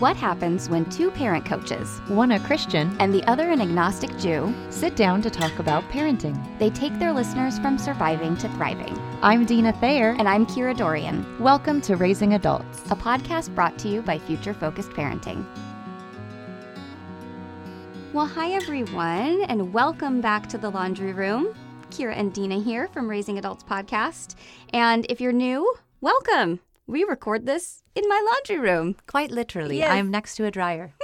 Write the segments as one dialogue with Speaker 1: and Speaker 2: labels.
Speaker 1: What happens when two parent coaches,
Speaker 2: one a Christian,
Speaker 1: and the other an agnostic Jew,
Speaker 2: sit down to talk about parenting?
Speaker 1: They take their listeners from surviving to thriving.
Speaker 2: I'm Dina Thayer.
Speaker 1: And I'm Kira Dorrian.
Speaker 2: Welcome to Raising Adults,
Speaker 1: a podcast brought to you by Future Focused Parenting. Well, hi everyone, and welcome back to the laundry room. Kira and Dina here from Raising Adults podcast. And if you're new, welcome we record this in my laundry room.
Speaker 2: Quite literally. Yes. I'm next to a dryer.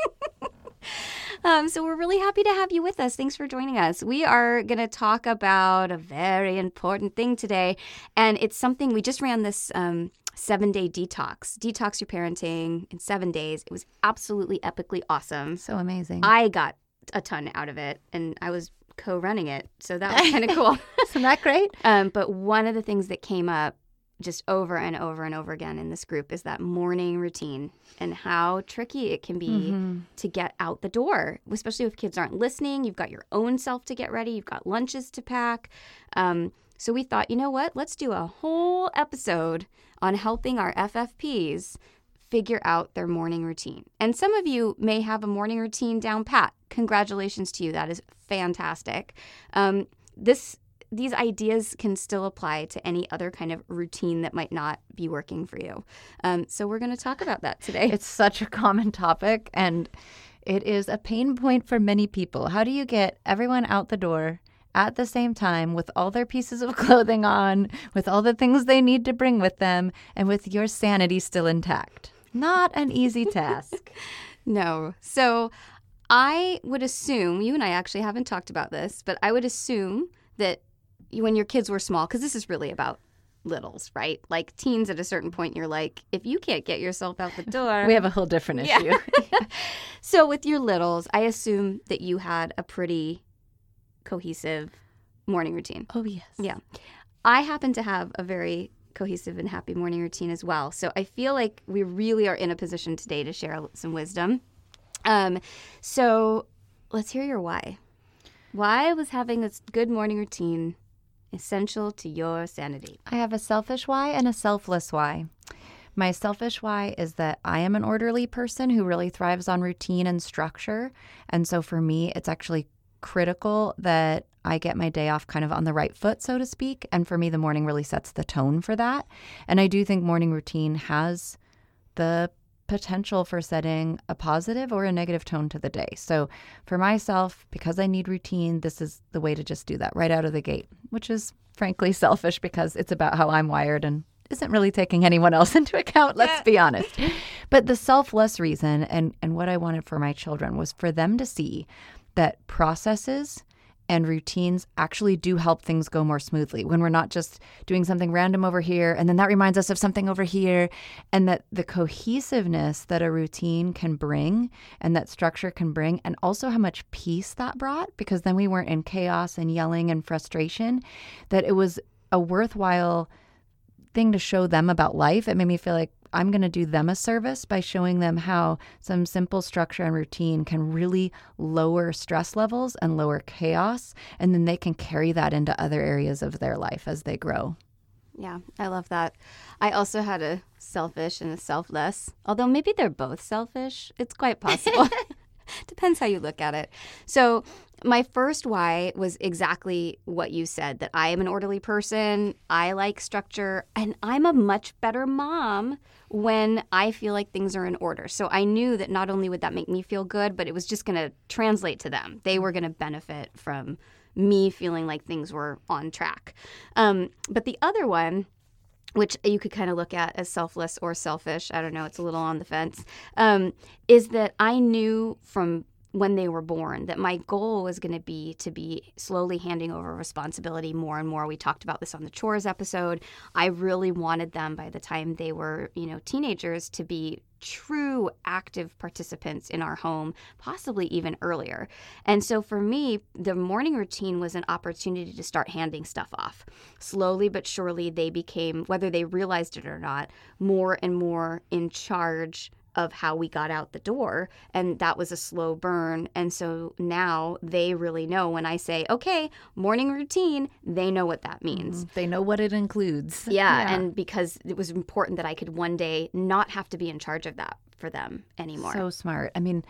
Speaker 1: um, so we're really happy to have you with us. Thanks for joining us. We are going to talk about a very important thing today. And it's something we just ran this. Um, seven day detox. Detox your parenting in seven days. It was absolutely epically awesome.
Speaker 2: So amazing.
Speaker 1: I got a ton out of it and I was co running it. So that was kind of cool.
Speaker 2: Isn't that great?
Speaker 1: Um, but one of the things that came up just over and over and over again in this group is that morning routine and how tricky it can be mm-hmm. to get out the door, especially if kids aren't listening. You've got your own self to get ready, you've got lunches to pack. Um, so we thought, you know what? Let's do a whole episode on helping our FFPs figure out their morning routine. And some of you may have a morning routine down pat. Congratulations to you. That is fantastic. Um, this these ideas can still apply to any other kind of routine that might not be working for you. Um, so we're going to talk about that today.
Speaker 2: It's such a common topic, and it is a pain point for many people. How do you get everyone out the door? At the same time, with all their pieces of clothing on, with all the things they need to bring with them, and with your sanity still intact. Not an easy task.
Speaker 1: no. So I would assume, you and I actually haven't talked about this, but I would assume that when your kids were small, because this is really about littles, right? Like teens at a certain point, you're like, if you can't get yourself out the door.
Speaker 2: we have a whole different issue. Yeah.
Speaker 1: so with your littles, I assume that you had a pretty cohesive morning routine.
Speaker 2: Oh, yes.
Speaker 1: Yeah. I happen to have a very cohesive and happy morning routine as well. So I feel like we really are in a position today to share some wisdom. Um, so let's hear your why. Why was having a good morning routine essential to your sanity?
Speaker 2: I have a selfish why and a selfless why. My selfish why is that I am an orderly person who really thrives on routine and structure. And so for me, it's actually critical that I get my day off kind of on the right foot, so to speak. And for me, the morning really sets the tone for that. And I do think morning routine has the potential for setting a positive or a negative tone to the day. So for myself, because I need routine, this is the way to just do that right out of the gate, which is frankly selfish because it's about how I'm wired and isn't really taking anyone else into account, let's be honest. But the selfless reason and, and what I wanted for my children was for them to see that processes and routines actually do help things go more smoothly. When we're not just doing something random over here and then that reminds us of something over here and that the cohesiveness that a routine can bring and that structure can bring and also how much peace that brought because then we weren't in chaos and yelling and frustration that it was a worthwhile thing to show them about life it made me feel like I'm going to do them a service by showing them how some simple structure and routine can really lower stress levels and lower chaos. And then they can carry that into other areas of their life as they grow.
Speaker 1: Yeah, I love that. I also had a selfish and a selfless, although maybe they're both selfish. It's quite possible. Depends how you look at it. So, my first why was exactly what you said that I am an orderly person, I like structure, and I'm a much better mom when I feel like things are in order. So I knew that not only would that make me feel good, but it was just going to translate to them. They were going to benefit from me feeling like things were on track. Um, but the other one, which you could kind of look at as selfless or selfish, I don't know, it's a little on the fence, um, is that I knew from when they were born that my goal was going to be to be slowly handing over responsibility more and more. We talked about this on the chores episode. I really wanted them by the time they were you know teenagers to be true active participants in our home possibly even earlier. And so for me the morning routine was an opportunity to start handing stuff off. Slowly but surely they became whether they realized it or not more and more in charge of how we got out the door and that was a slow burn and so now they really know when i say okay morning routine they know what that mm-hmm. means.
Speaker 2: They know what it includes.
Speaker 1: yeah, and because it was important that i could one day not have to be in charge of that for them anymore
Speaker 2: So smart. I mean,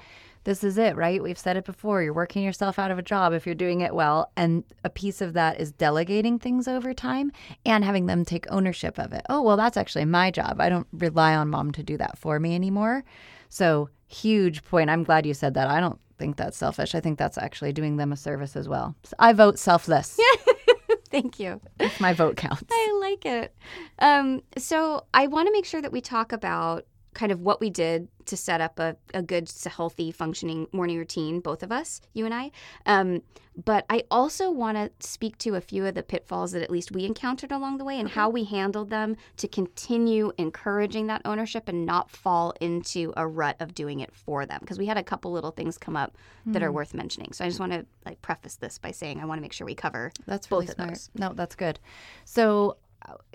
Speaker 2: this is it, right? We've said it before. You're working yourself out of a job if you're doing it well. And a piece of that is delegating things over time and having them take ownership of it. Oh, well, that's actually my job. I don't rely on mom to do that for me anymore. So, huge point. I'm glad you said that. I don't think that's selfish. I think that's actually doing them a service as well. So I vote selfless.
Speaker 1: thank you
Speaker 2: if my vote counts.
Speaker 1: I like it. Um, so I want to make sure that we talk about kind of what we did to set up a, a good, healthy, functioning morning routine, both of us, you and I. Um, but I also want to speak to a few of the pitfalls that at least we encountered along the way and how we handled them to continue encouraging that ownership and not fall into a rut of doing it for them. Because we had a couple little things come up that are worth mentioning. So I just want to like preface this by saying I want to make sure we cover
Speaker 2: That's
Speaker 1: both
Speaker 2: really
Speaker 1: of those.
Speaker 2: No, that's good. So,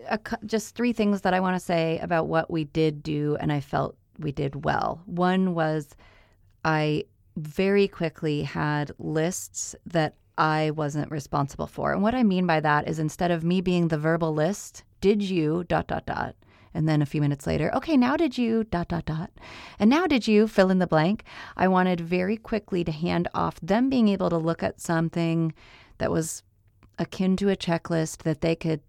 Speaker 2: a, just three things that I want to say about what we did do, and I felt we did well. One was I very quickly had lists that I wasn't responsible for. And what I mean by that is instead of me being the verbal list, did you dot dot dot and then a few minutes later, okay, now did you dot dot dot. And now did you fill in the blank? I wanted very quickly to hand off them being able to look at something that was akin to a checklist that they could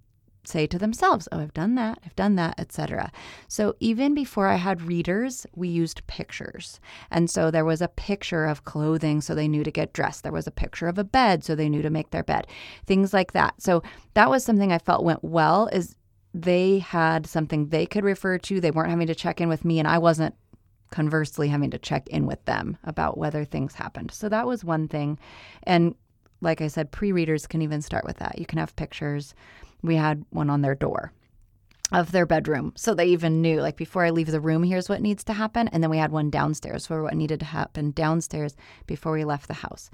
Speaker 2: say to themselves, "Oh, I've done that, I've done that, etc." So even before I had readers, we used pictures. And so there was a picture of clothing so they knew to get dressed. There was a picture of a bed so they knew to make their bed. Things like that. So that was something I felt went well is they had something they could refer to. They weren't having to check in with me and I wasn't conversely having to check in with them about whether things happened. So that was one thing. And like I said, pre readers can even start with that. You can have pictures. We had one on their door of their bedroom. So they even knew, like, before I leave the room, here's what needs to happen. And then we had one downstairs for what needed to happen downstairs before we left the house.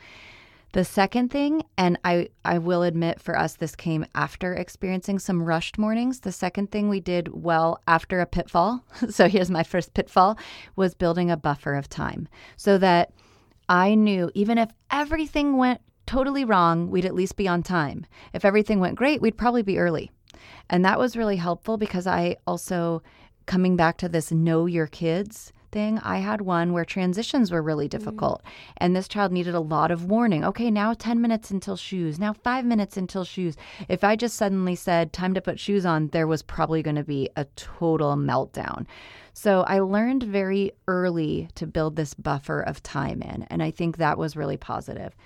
Speaker 2: The second thing, and I, I will admit for us, this came after experiencing some rushed mornings. The second thing we did well after a pitfall, so here's my first pitfall, was building a buffer of time so that I knew even if everything went totally wrong, we'd at least be on time. If everything went great, we'd probably be early. And that was really helpful because I also, coming back to this know your kids thing, I had one where transitions were really mm. difficult. And this child needed a lot of warning. Okay, now 10 minutes until shoes, now five minutes until shoes. If I just suddenly said, time to put shoes on, there was probably going to be a total meltdown. So I learned very early to build this buffer of time in. And I think that was really positive.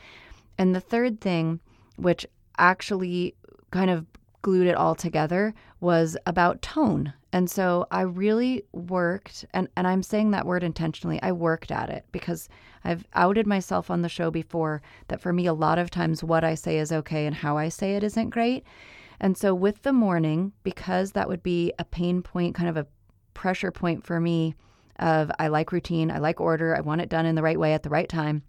Speaker 2: And the third thing, which actually kind of glued it all together, was about tone. And so I really worked, and, and I'm saying that word intentionally, I worked at it because I've outed myself on the show before that for me, a lot of times what I say is okay and how I say it isn't great. And so with the morning, because that would be a pain point, kind of a pressure point for me of I like routine, I like order, I want it done in the right way at the right time.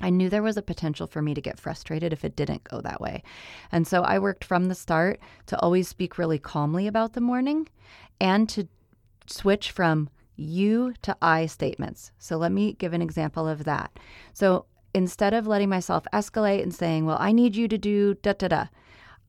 Speaker 2: I knew there was a potential for me to get frustrated if it didn't go that way. And so I worked from the start to always speak really calmly about the morning and to switch from you to I statements. So let me give an example of that. So instead of letting myself escalate and saying, Well, I need you to do da da da,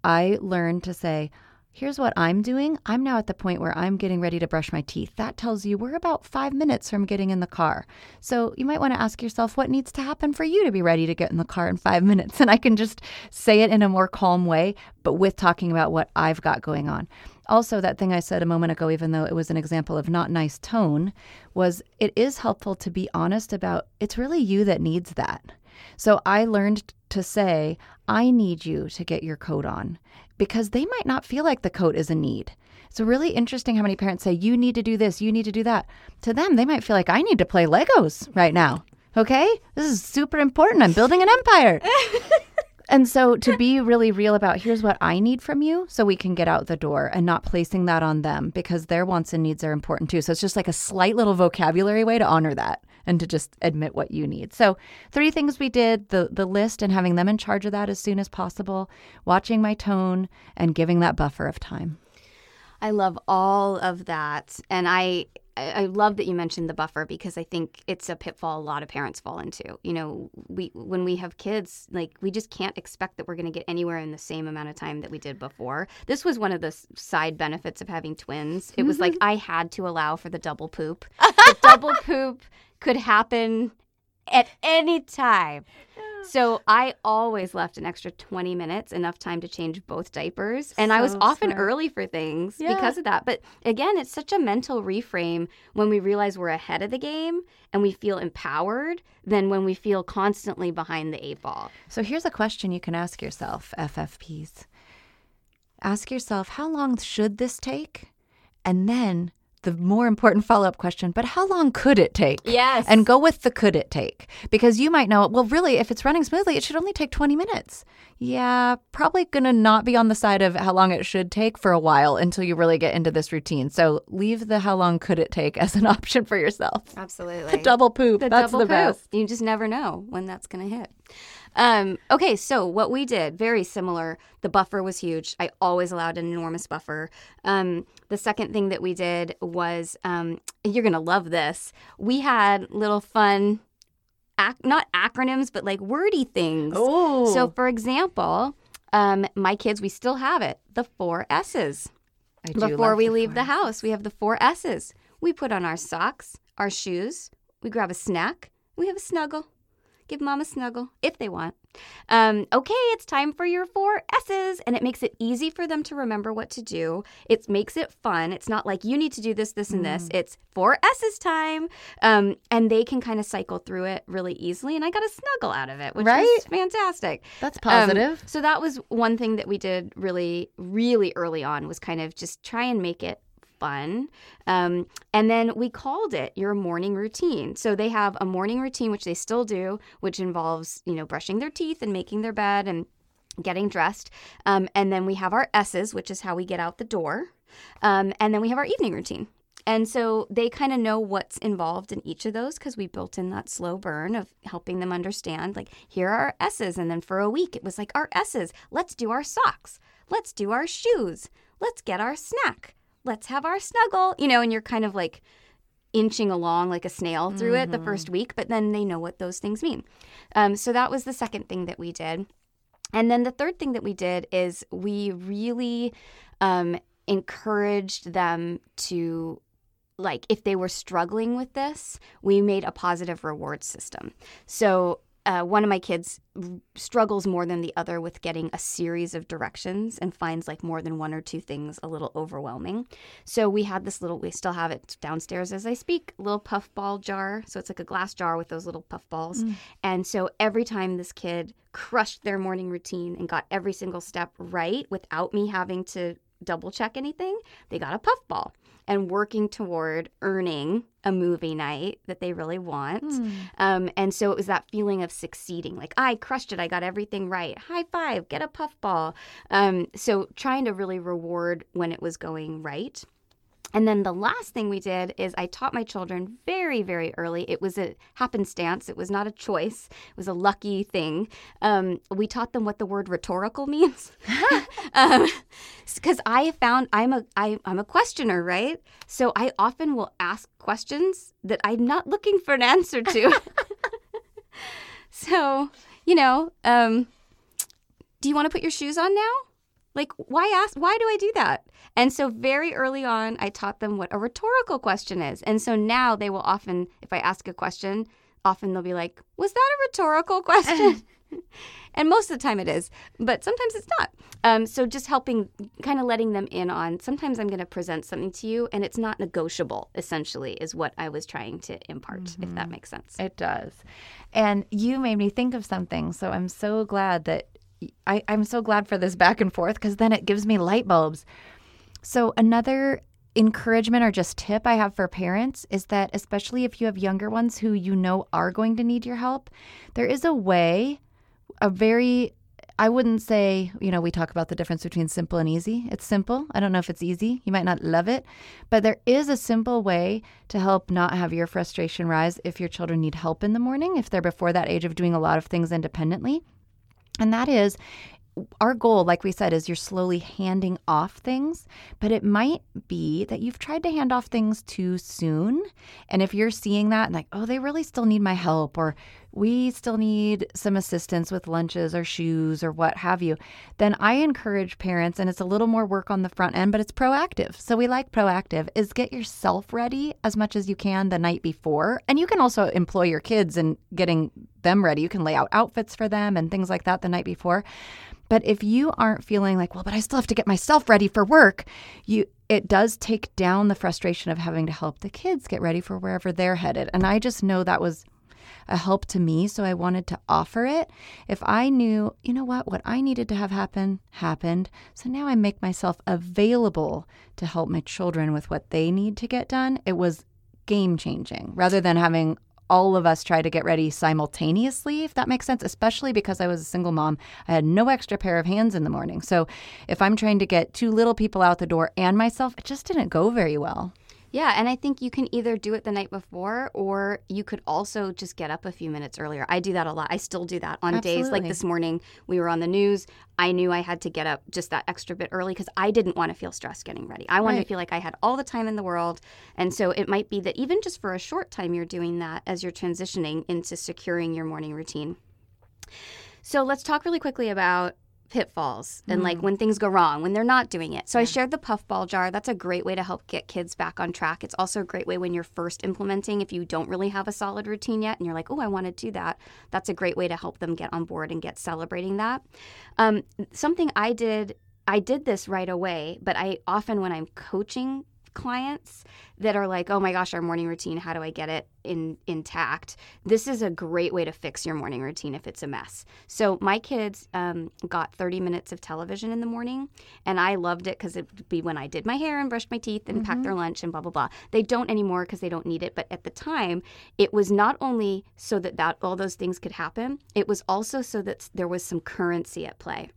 Speaker 2: I learned to say, Here's what I'm doing. I'm now at the point where I'm getting ready to brush my teeth. That tells you we're about five minutes from getting in the car. So you might want to ask yourself what needs to happen for you to be ready to get in the car in five minutes. And I can just say it in a more calm way, but with talking about what I've got going on. Also, that thing I said a moment ago, even though it was an example of not nice tone, was it is helpful to be honest about it's really you that needs that. So I learned to say, I need you to get your coat on because they might not feel like the coat is a need. It's really interesting how many parents say, You need to do this, you need to do that. To them, they might feel like, I need to play Legos right now. Okay? This is super important. I'm building an empire. and so to be really real about here's what I need from you so we can get out the door and not placing that on them because their wants and needs are important too. So it's just like a slight little vocabulary way to honor that and to just admit what you need. So three things we did, the the list and having them in charge of that as soon as possible, watching my tone and giving that buffer of time.
Speaker 1: I love all of that. And I I love that you mentioned the buffer because I think it's a pitfall a lot of parents fall into. You know, we when we have kids, like we just can't expect that we're going to get anywhere in the same amount of time that we did before. This was one of the side benefits of having twins. It was like I had to allow for the double poop. the double poop could happen at any time. So I always left an extra 20 minutes, enough time to change both diapers. And I was often
Speaker 2: smart.
Speaker 1: early for things
Speaker 2: Yeah.
Speaker 1: because of that. But again, it's such a mental reframe when we realize we're ahead of the game and we feel empowered than when we feel constantly behind the eight ball.
Speaker 2: So here's a question you can ask yourself, FFPs. Ask yourself, how long should this take? And then the more important follow up question, but how long could it take?
Speaker 1: Yes.
Speaker 2: And go with the could it take. Because you might know, well, really, if it's running smoothly, it should only take 20 minutes. Yeah, probably going to not be on the side of how long it should take for a while until you really get into this routine. So leave the how long could it take as an option for yourself.
Speaker 1: Absolutely.
Speaker 2: The Double poop.
Speaker 1: the
Speaker 2: That's
Speaker 1: double
Speaker 2: the
Speaker 1: poop.
Speaker 2: best.
Speaker 1: You just never know when that's going to hit. Um, okay, so what we did, very similar. The buffer was huge. I always allowed an enormous buffer. Um, the second thing that we did was, um, you're going to love this. We had little fun, ac- not acronyms, but like wordy things.
Speaker 2: Oh.
Speaker 1: So, for example, um, my kids, we still have it the four S's.
Speaker 2: I do
Speaker 1: Before we
Speaker 2: the
Speaker 1: leave the house, we have the four S's. We put on our socks, our shoes, we grab a snack, we have a snuggle. Give mom a snuggle if they want. Um, okay, it's time for your four S's. And it makes it easy for them to remember what to do. It makes it fun. It's not like you need to do this, this, and
Speaker 2: Mm.
Speaker 1: this. It's four S's time. Um, and they can kind of cycle through it really easily. And I got a snuggle out of it, which
Speaker 2: Right?
Speaker 1: was fantastic.
Speaker 2: That's
Speaker 1: Um,
Speaker 2: positive.
Speaker 1: so that was one thing that we did really, really early on was kind of just try and make it fun. Um, and then we called it your morning routine. So they have a morning routine, which they still do, which involves, you know, brushing their teeth and making their bed and getting dressed. Um, and then we have our S's, which is how we get out the door. Um, and then we have our evening routine. And so they kind of know what's involved in each of those because we built in that slow burn of helping them understand, like, here are our S's. And then for a week, it was like, our S's, let's do our socks, let's do our shoes, let's get our snack, let's have our snuggle, you know, and you're kind of like inching along like a snail through it the first week, but then they know what those things mean. Um, so that was the second thing that we did. And then the third thing that we did is we really um, encouraged them to, like, if they were struggling with this, we made a positive reward system. So uh, one of my kids r- struggles more than the other with getting a series of directions and finds like more than one or two things a little overwhelming. So we had this little, we still have it downstairs as I speak, little puffball jar. So it's like a glass jar with those little puffballs. And so every time this kid crushed their morning routine and got every single step right without me having to double check anything, they got a puffball and working toward earning a movie night that they really want. Um, and so it was that feeling of succeeding like, I crushed it, I got everything right. High five, get a puffball. Um, so trying to really reward when it was going right. And then the last thing we did is I taught my children very, very early. It was a happenstance. It was not a choice. It was a lucky thing. Um, we taught them what the word rhetorical means, because I found I'm a I, I'm a questioner, right? So I often will ask questions that I'm not looking for an answer to. so you know, um, do you want to put your shoes on now? Like, why ask? Why do I do that? And so, very early on, I taught them what a rhetorical question is. And so now they will often, if I ask a question, often they'll be like, Was that a rhetorical question? and most of the time it is, but sometimes it's not. Um, so, just helping, kind of letting them in on sometimes I'm going to present something to you and it's not negotiable, essentially, is what I was trying to impart, if that makes sense.
Speaker 2: It does. And you made me think of something. So I'm so glad that I, I'm so glad for this back and forth because then it gives me light bulbs. So another encouragement or just tip I have for parents is that especially if you have younger ones who you know are going to need your help, there is a way, a very I wouldn't say, you know, we talk about the difference between simple and easy. It's simple. I don't know if it's easy. You might not love it, but there is a simple way to help not have your frustration rise if your children need help in the morning, if they're before that age of doing a lot of things independently. And that is our goal, like we said, is you're slowly handing off things, but it might be that you've tried to hand off things too soon. And if you're seeing that and like, oh, they really still need my help, or we still need some assistance with lunches or shoes or what have you, then I encourage parents, and it's a little more work on the front end, but it's proactive. So we like proactive, is get yourself ready as much as you can the night before. And you can also employ your kids in getting them ready. You can lay out outfits for them and things like that the night before. But if you aren't feeling like, well, but I still have to get myself ready for work, you it does take down the frustration of having to help the kids get ready for wherever they're headed. And I just know that was a help to me, so I wanted to offer it. If I knew, you know what, what I needed to have happen happened, so now I make myself available to help my children with what they need to get done, it was game changing rather than having all of us try to get ready simultaneously, if that makes sense, especially because I was a single mom. I had no extra pair of hands in the morning. So if I'm trying to get two little people out the door and myself, it just didn't go very well.
Speaker 1: Yeah, and I think you can either do it the night before or you could also just get up a few minutes earlier. I do that a lot. I still do that on Absolutely. days like this morning. We were on the news. I knew I had to get up just that extra bit early because I didn't want to feel stressed getting ready. I wanted right. to feel like I had all the time in the world. And so it might be that even just for a short time, you're doing that as you're transitioning into securing your morning routine. So let's talk really quickly about pitfalls and mm. like when things go wrong when they're not doing it. So yeah. I shared the puffball jar. That's a great way to help get kids back on track. It's also a great way when you're first implementing if you don't really have a solid routine yet and you're like, "Oh, I want to do that." That's a great way to help them get on board and get celebrating that. Um, something I did I did this right away, but I often when I'm coaching clients that are like, oh my gosh, our morning routine, how do I get it in intact? This is a great way to fix your morning routine if it's a mess. So my kids um, got 30 minutes of television in the morning, and I loved it because it'd be when I did my hair and brushed my teeth and mm-hmm. packed their lunch and blah blah blah. They don't anymore because they don't need it, but at the time, it was not only so that that all those things could happen, it was also so that there was some currency at play.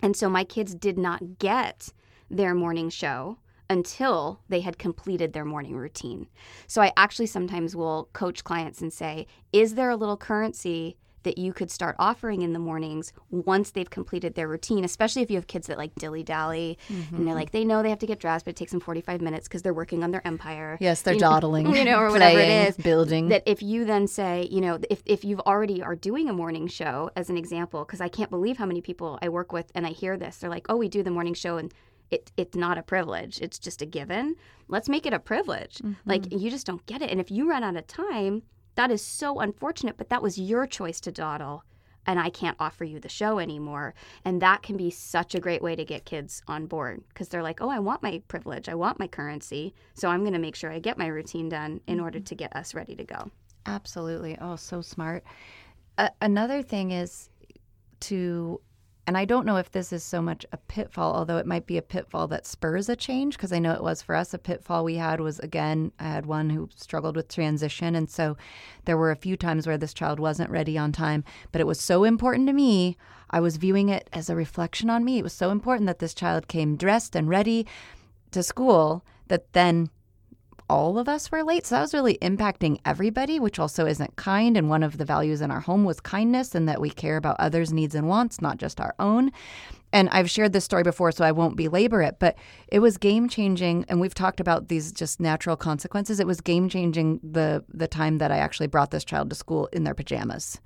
Speaker 1: And so my kids did not get their morning show until they had completed their morning routine. So I actually sometimes will coach clients and say, is there a little currency that you could start offering in the mornings once they've completed their routine, especially if you have kids that like dilly dally mm-hmm. and they're like, they know they have to get dressed, but it takes them 45 minutes because they're working on their empire.
Speaker 2: Yes, they're
Speaker 1: you
Speaker 2: dawdling,
Speaker 1: know, you know, or whatever
Speaker 2: playing,
Speaker 1: it is.
Speaker 2: Building.
Speaker 1: That if you then say, you know, if, if you've already are doing a morning show, as an example, because I can't believe how many people I work with and I hear this, they're like, oh, we do the morning show and it, it's not a privilege. It's just a given. Let's make it a privilege. Mm-hmm. Like you just don't get it. And if you run out of time, that is so unfortunate, but that was your choice to dawdle. And I can't offer you the show anymore. And that can be such a great way to get kids on board because they're like, oh, I want my privilege. I want my currency. So I'm going to make sure I get my routine done in mm-hmm. order to get us ready to go.
Speaker 2: Absolutely. Oh, so smart. Uh, another thing is to and I don't know if this is so much a pitfall, although it might be a pitfall that spurs a change, because I know it was for us. A pitfall we had was again, I had one who struggled with transition. And so there were a few times where this child wasn't ready on time, but it was so important to me. I was viewing it as a reflection on me. It was so important that this child came dressed and ready to school that then all of us were late. So that was really impacting everybody, which also isn't kind. And one of the values in our home was kindness and that we care about others' needs and wants, not just our own. And I've shared this story before, so I won't belabor it, but it was game changing. And we've talked about these just natural consequences. It was game changing the the time that I actually brought this child to school in their pajamas.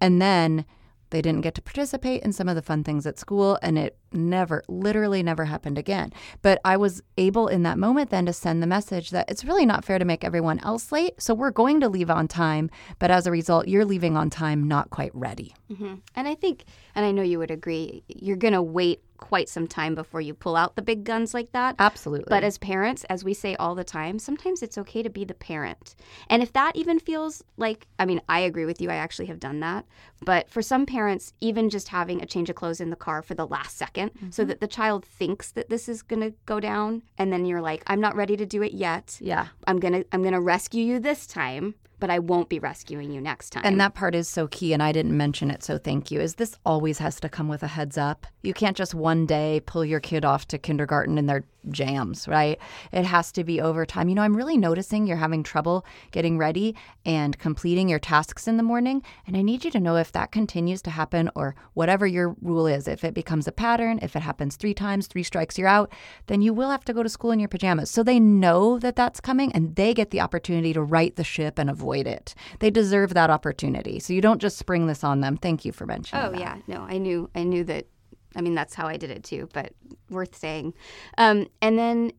Speaker 2: And then they didn't get to participate in some of the fun things at school, and it never, literally never happened again. But I was able in that moment then to send the message that it's really not fair to make everyone else late. So we're going to leave on time, but as a result, you're leaving on time not quite ready.
Speaker 1: Mm-hmm. And I think, and I know you would agree, you're going to wait quite some time before you pull out the big guns like that.
Speaker 2: Absolutely.
Speaker 1: But as parents, as we say all the time, sometimes it's okay to be the parent. And if that even feels like, I mean, I agree with you, I actually have done that. But for some parents, even just having a change of clothes in the car for the last 2nd mm-hmm. so that the child thinks that this is going to go down and then you're like, I'm not ready to do it yet.
Speaker 2: Yeah.
Speaker 1: I'm going to I'm going to rescue you this time but I won't be rescuing you next time.
Speaker 2: And that part is so key, and I didn't mention it, so thank you. Is this always has to come with a heads up? You can't just one day pull your kid off to kindergarten in their jams, right? It has to be over time. You know, I'm really noticing you're having trouble getting ready and completing your tasks in the morning, and I need you to know if that continues to happen or whatever your rule is. If it becomes a pattern, if it happens three times, three strikes, you're out, then you will have to go to school in your pajamas. So they know that that's coming and they get the opportunity to right the ship and avoid it. They deserve that opportunity. So you don't just spring this on them. Thank you for mentioning
Speaker 1: Oh
Speaker 2: that.
Speaker 1: yeah, no, I knew I knew that. I mean, that's how I did it too, but worth saying. Um, and then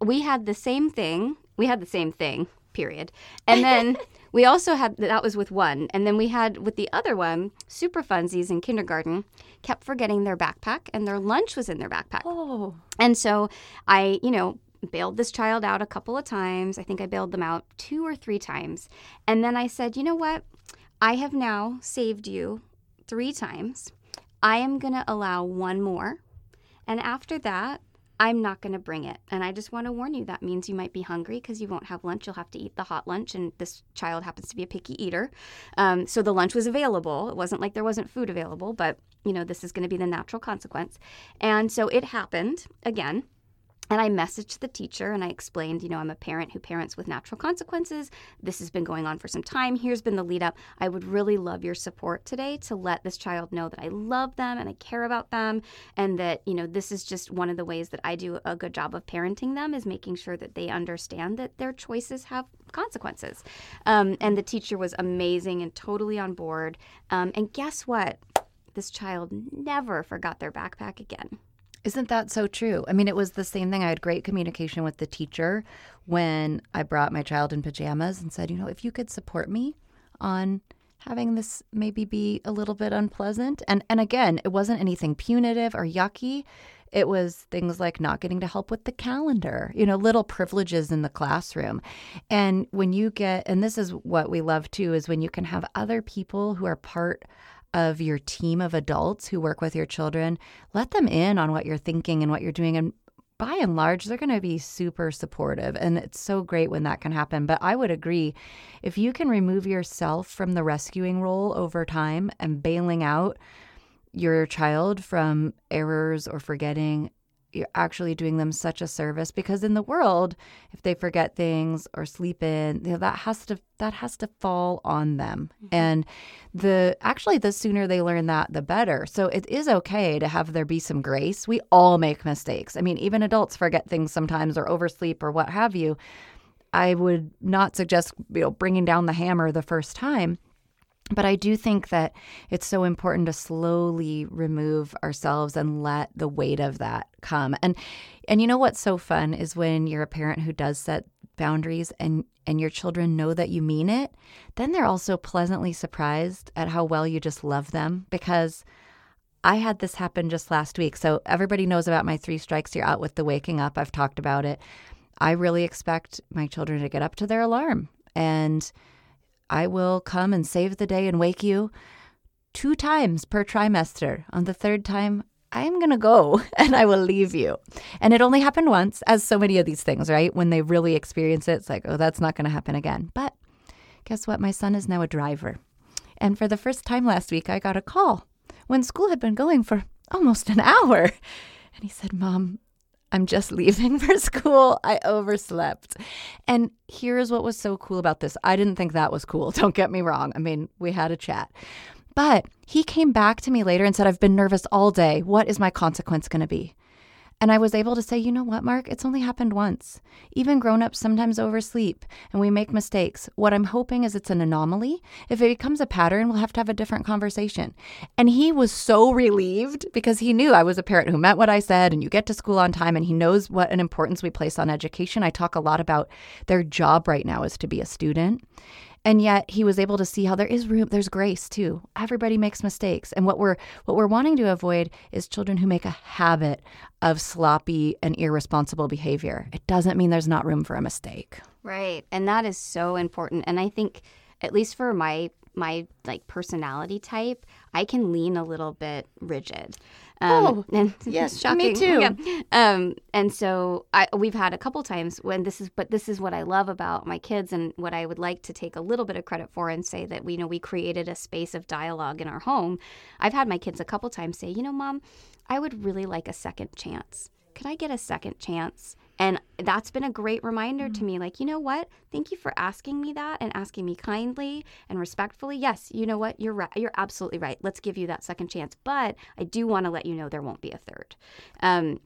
Speaker 1: we had the same thing. We had the same thing. Period. And then we also had that was with one, and then we had with the other one, super funsies in kindergarten kept forgetting their backpack, and their lunch was in their backpack.
Speaker 2: Oh.
Speaker 1: And so I, you know, bailed this child out a couple of times. I think I bailed them out two or three times. And then I said, you know what? I have now saved you three times. I am going to allow one more. And after that, I'm not going to bring it. And I just want to warn you that means you might be hungry because you won't have lunch. You'll have to eat the hot lunch. And this child happens to be a picky eater. Um, so the lunch was available. It wasn't like there wasn't food available, but, you know, this is going to be the natural consequence. And so it happened again. And I messaged the teacher and I explained, you know, I'm a parent who parents with natural consequences. This has been going on for some time. Here's been the lead up. I would really love your support today to let this child know that I love them and I care about them and that, you know, this is just one of the ways that I do a good job of parenting them is making sure that they understand that their choices have consequences. Um, and the teacher was amazing and totally on board. Um, and guess what? This child never forgot their backpack again.
Speaker 2: Isn't that so true? I mean, it was the same thing. I had great communication with the teacher when I brought my child in pajamas and said, you know, if you could support me on having this maybe be a little bit unpleasant. And and again, it wasn't anything punitive or yucky. It was things like not getting to help with the calendar, you know, little privileges in the classroom. And when you get and this is what we love too is when you can have other people who are part of your team of adults who work with your children, let them in on what you're thinking and what you're doing. And by and large, they're going to be super supportive. And it's so great when that can happen. But I would agree if you can remove yourself from the rescuing role over time and bailing out your child from errors or forgetting, you're actually doing them such a service because in the world if they forget things or sleep in you know that has to that has to fall on them. Mm-hmm. and the actually the sooner they learn that the better. So it is okay to have there be some grace. We all make mistakes. I mean even adults forget things sometimes or oversleep or what have you. I would not suggest you know bringing down the hammer the first time but I do think that it's so important to slowly remove ourselves and let the weight of that come. And and you know what's so fun is when you're a parent who does set boundaries and and your children know that you mean it, then they're also pleasantly surprised at how well you just love them because I had this happen just last week. So everybody knows about my three strikes you're out with the waking up. I've talked about it. I really expect my children to get up to their alarm and I will come and save the day and wake you two times per trimester. On the third time, I'm going to go and I will leave you. And it only happened once, as so many of these things, right? When they really experience it, it's like, oh, that's not going to happen again. But guess what? My son is now a driver. And for the first time last week, I got a call when school had been going for almost an hour. And he said, Mom, I'm just leaving for school. I overslept. And here's what was so cool about this. I didn't think that was cool. Don't get me wrong. I mean, we had a chat. But he came back to me later and said, I've been nervous all day. What is my consequence going to be? And I was able to say, you know what, Mark? It's only happened once. Even grown ups sometimes oversleep and we make mistakes. What I'm hoping is it's an anomaly. If it becomes a pattern, we'll have to have a different conversation. And he was so relieved because he knew I was a parent who meant what I said and you get to school on time and he knows what an importance we place on education. I talk a lot about their job right now is to be a student. And yet he was able to see how there is room, there's grace too. Everybody makes mistakes. And what we're what we're wanting to avoid is children who make a habit of sloppy and irresponsible behavior. It doesn't mean there's not room for a mistake.
Speaker 1: Right. And that is so important. And I think at least for my my like personality type, I can lean a little bit rigid. Um,
Speaker 2: Oh,
Speaker 1: and
Speaker 2: yes, me too.
Speaker 1: Yeah. Um, and so I, we've had a couple times when this is, but this is what I love about my kids and what I would like to take a little bit of credit for and say that we you know we created a space of dialogue in our home. I've had my kids a couple times say, you know, mom, I would really like a second chance. Could I get a second chance? And that's been a great reminder to me like, you know what? Thank you for asking me that and asking me kindly and respectfully. Yes, you know what? You're right. You're absolutely right. Let's give you that second chance. But I do want to let you know there won't be a third. Um,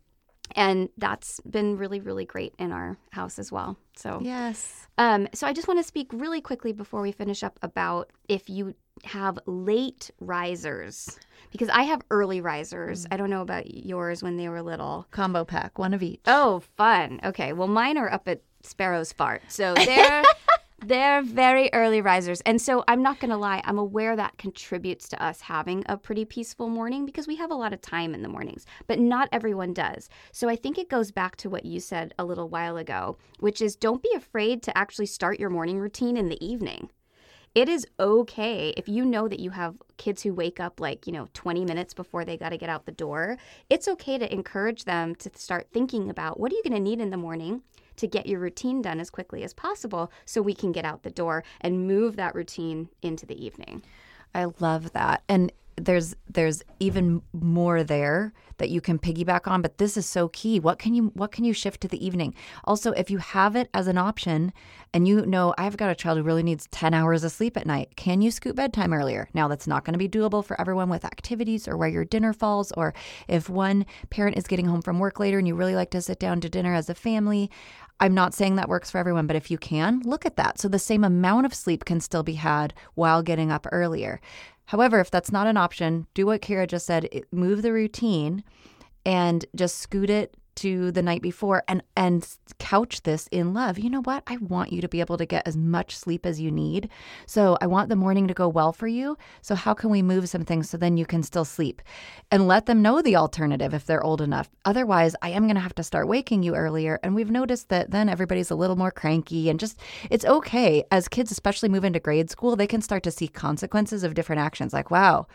Speaker 1: and that's been really, really great in our house as well. So,
Speaker 2: Yes.
Speaker 1: um, so I just want to speak really quickly before we finish up about if you have late risers, because I have early risers. I don't know about yours when they were little.
Speaker 2: Combo pack, one of each.
Speaker 1: Oh, fun. Okay, well, mine are up at Sparrow's Fart, so they're they're very early risers, and so I'm not gonna lie. I'm aware that contributes to us having a pretty peaceful morning because we have a lot of time in the mornings, but not everyone does. So I think it goes back to what you said a little while ago, which is don't be afraid to actually start your morning routine in the evening it is okay if you know that you have kids who wake up like, you know, 20 minutes before they got to get out the door. It's okay to encourage them to start thinking about what are you going to need in the morning to get your routine done as quickly as possible so we can get out the door and move that routine into the evening.
Speaker 2: I love that. And there's there's even more there that you can piggyback on, but this is so key. What can you what can you shift to the evening? Also, if you have it as an option and you know I've got a child who really needs 10 hours of sleep at night, can you scoot bedtime earlier? Now that's not going to be doable for everyone with activities or where your dinner falls or if one parent is getting home from work later and you really like to sit down to dinner as a family. I'm not saying that works for everyone, but if you can, look at that. So the same amount of sleep can still be had while getting up earlier. However, if that's not an option, do what Kira just said, move the routine and just scoot it to the night before and and couch this in love. You know what? I want you to be able to get as much sleep as you need. So, I want the morning to go well for you. So, how can we move some things so then you can still sleep? And let them know the alternative if they're old enough. Otherwise, I am going to have to start waking you earlier and we've noticed that then everybody's a little more cranky and just it's okay as kids especially move into grade school, they can start to see consequences of different actions like, wow,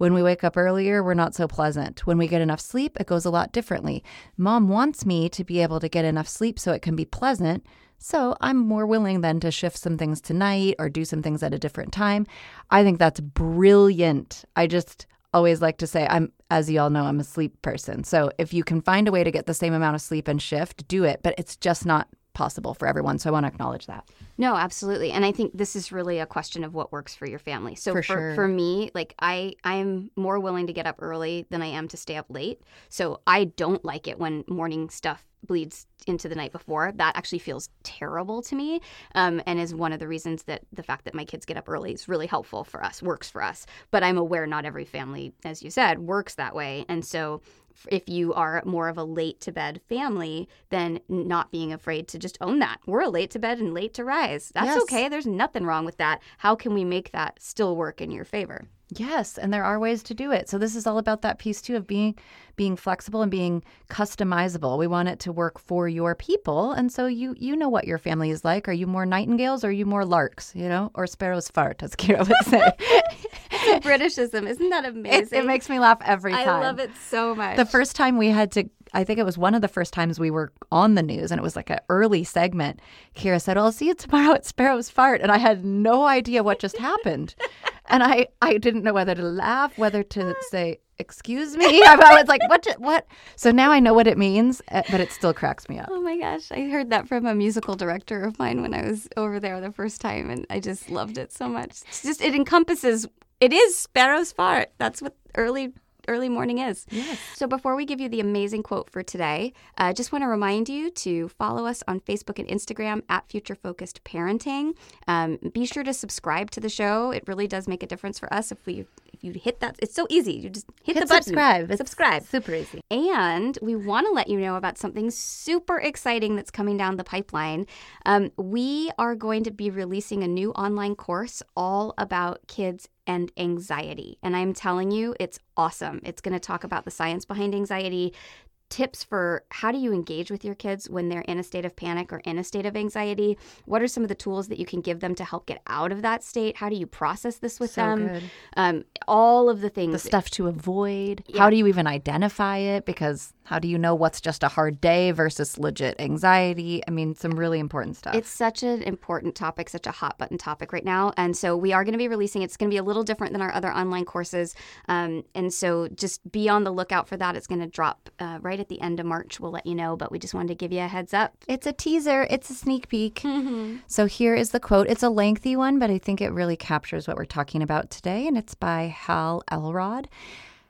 Speaker 2: when we wake up earlier, we're not so pleasant. When we get enough sleep, it goes a lot differently. Mom wants me to be able to get enough sleep so it can be pleasant. So I'm more willing then to shift some things tonight or do some things at a different time. I think that's brilliant. I just always like to say I'm as you all know I'm a sleep person. So if you can find a way to get the same amount of sleep and shift, do it, but it's just not possible for everyone. So I want to acknowledge that.
Speaker 1: No, absolutely. And I think this is really a question of what works for your family. So
Speaker 2: For
Speaker 1: for,
Speaker 2: sure.
Speaker 1: for me, like I I'm more willing to get up early than I am to stay up late. So I don't like it when morning stuff bleeds into the night before. That actually feels terrible to me, um, and is one of the reasons that the fact that my kids get up early is really helpful for us, works for us. But I'm aware not every family, as you said, works that way, and so if you are more of a late to bed family, then not being afraid to just own that. We're late to bed and late to rise. That's
Speaker 2: Yes.
Speaker 1: okay. There's nothing wrong with that. How can we make that still work in your favor?
Speaker 2: Yes, and there are ways to do it. So this is all about that piece too of being being flexible and being customizable. We want it to work for your people, and so you you know what your family is like. Are you more nightingales or are you more larks? You know, or sparrows fart, as Kira would say.
Speaker 1: Britishism, isn't that amazing?
Speaker 2: it makes me laugh every time.
Speaker 1: I love it so much.
Speaker 2: The first time we had to, I think it was one of the first times we were on the news, and it was like an early segment. Kira said, "I'll see you tomorrow at Sparrow's Fart," and I had no idea what just happened, and I I didn't know whether to laugh, whether to say. Excuse me. I was like, "What? What?" So now I know what it means, eh, but it still cracks me up.
Speaker 1: Oh my gosh, I heard that from a musical director of mine when I was over there the first time, and I just loved it so much. It's just it encompasses. It is Sparrow's fart. That's what early early morning is.
Speaker 2: Yes.
Speaker 1: So before we give you the amazing quote for today, I just want to remind you to follow us on Facebook and Instagram at Future Focused Parenting. Um, be sure to subscribe to the show. It really does make a difference for us if we if you hit that. It's so easy. You just hit,
Speaker 2: Hit
Speaker 1: the button.
Speaker 2: subscribe. It's
Speaker 1: Subscribe.
Speaker 2: Super easy.
Speaker 1: And we want to let you know about something super exciting that's coming down the pipeline. Um, we are going to be releasing a new online course all about kids and anxiety. And I'm telling you, it's awesome. It's going to talk about the science behind anxiety. Tips for how do you engage with your kids when they're in a state of panic or in a state of anxiety? What are some of the tools that you can give them to help get out of that state? How do you process this with
Speaker 2: So
Speaker 1: them? Um, all of the things.
Speaker 2: The stuff to avoid.
Speaker 1: Yeah.
Speaker 2: How do you even identify it? Because how do you know what's just a hard day versus legit anxiety? I mean, some really important stuff.
Speaker 1: It's such an important topic, such a hot button topic right now. And so we are going to be releasing, it's going to be a little different than our other online courses. Um, and so just be on the lookout for that. It's going to drop uh, right at the end of March. We'll let you know, but we just wanted to give you a heads up.
Speaker 2: It's a teaser, it's a sneak peek. So here is the quote. It's a lengthy one, but I think it really captures what we're talking about today, and it's by Hal Elrod.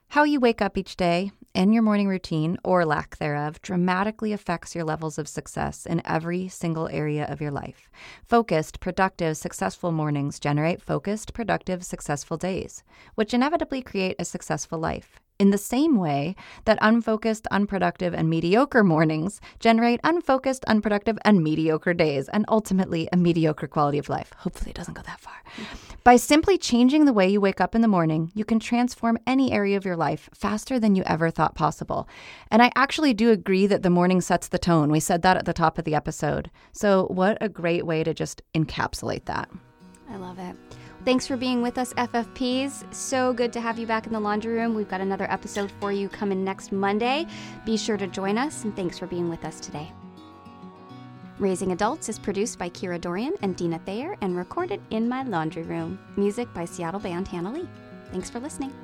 Speaker 2: How you wake up each day and your morning routine, or lack thereof, dramatically affects your levels of success in every single area of your life. Focused, productive, successful mornings generate focused, productive, successful days, which inevitably create a successful life. In the same way that unfocused, unproductive, and mediocre mornings generate unfocused, unproductive, and mediocre days, and ultimately a mediocre quality of life. Hopefully, it doesn't go that far. By simply changing the way you wake up in the morning, you can transform any area of your life faster than you ever thought possible. And I actually do agree that the morning sets the tone. We said that at the top of the episode. So, what a great way to just encapsulate that.
Speaker 1: I love it. Thanks for being with us, FFPs. So good to have you back in the laundry room. We've got another episode for you coming next Monday. Be sure to join us, and thanks for being with us today. Raising Adults is produced by Kira Dorrian and Dina Thayer and recorded in my laundry room. Music by Seattle band Hannah Lee. Thanks for listening.